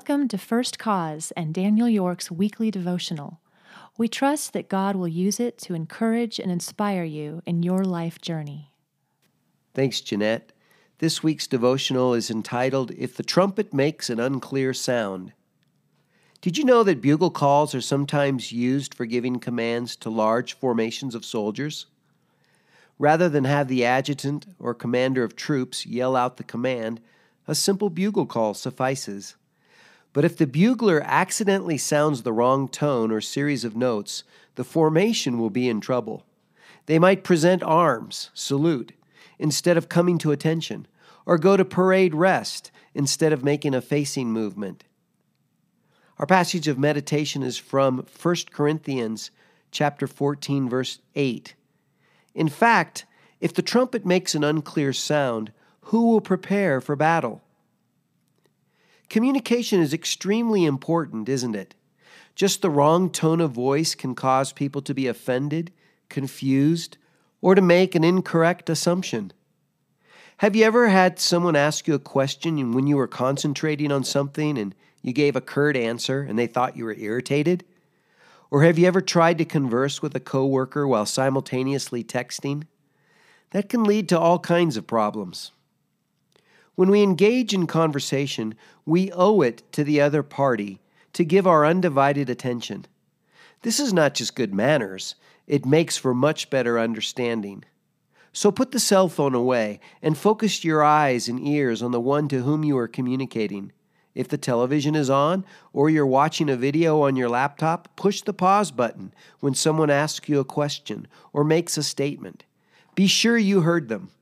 welcome to First Cause and Daniel York's weekly devotional. We trust that God will use it to encourage and inspire you in your life journey. Thanks, Jeanette. This week's devotional is entitled If the Trumpet Makes an Unclear Sound. Did you know that bugle calls are sometimes used for giving commands to large formations of soldiers? Rather than have the adjutant or commander of troops yell out the command, a simple bugle call suffices. But if the bugler accidentally sounds the wrong tone or series of notes, the formation will be in trouble. They might present arms, salute, instead of coming to attention, or go to parade rest instead of making a facing movement. Our passage of meditation is from 1 Corinthians chapter 14 verse 8. In fact, if the trumpet makes an unclear sound, who will prepare for battle? Communication is extremely important, isn't it? Just the wrong tone of voice can cause people to be offended, confused, or to make an incorrect assumption. Have you ever had someone ask you a question and when you were concentrating on something and you gave a curt answer and they thought you were irritated? Or have you ever tried to converse with a coworker while simultaneously texting? That can lead to all kinds of problems. When we engage in conversation, we owe it to the other party to give our undivided attention. This is not just good manners, it makes for much better understanding. So put the cell phone away and focus your eyes and ears on the one to whom you are communicating. If the television is on or you're watching a video on your laptop, push the pause button when someone asks you a question or makes a statement. Be sure you heard them.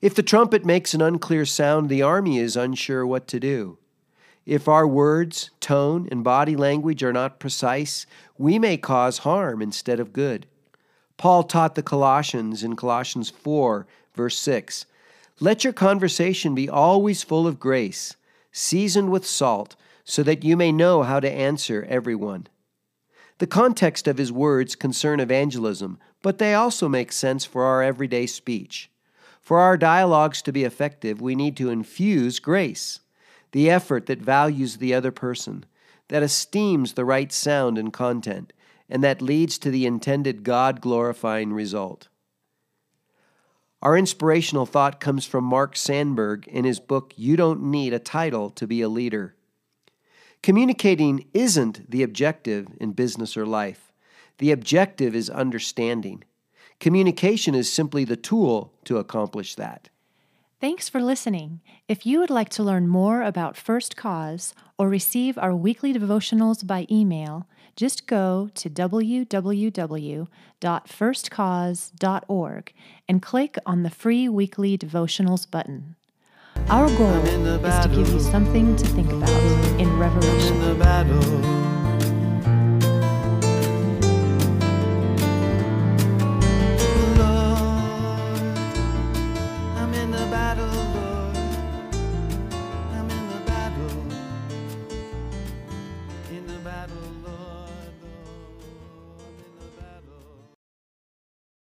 If the trumpet makes an unclear sound, the army is unsure what to do. If our words, tone, and body language are not precise, we may cause harm instead of good. Paul taught the Colossians in Colossians 4, verse 6 Let your conversation be always full of grace, seasoned with salt, so that you may know how to answer everyone. The context of his words concern evangelism, but they also make sense for our everyday speech. For our dialogues to be effective, we need to infuse grace, the effort that values the other person, that esteems the right sound and content, and that leads to the intended God glorifying result. Our inspirational thought comes from Mark Sanborn in his book, You Don't Need a Title to Be a Leader. Communicating isn't the objective in business or life, the objective is understanding. Communication is simply the tool to accomplish that. Thanks for listening. If you would like to learn more about First Cause or receive our weekly devotionals by email, just go to www.firstcause.org and click on the free weekly devotionals button. Our goal is to give you something to think about in Revelation.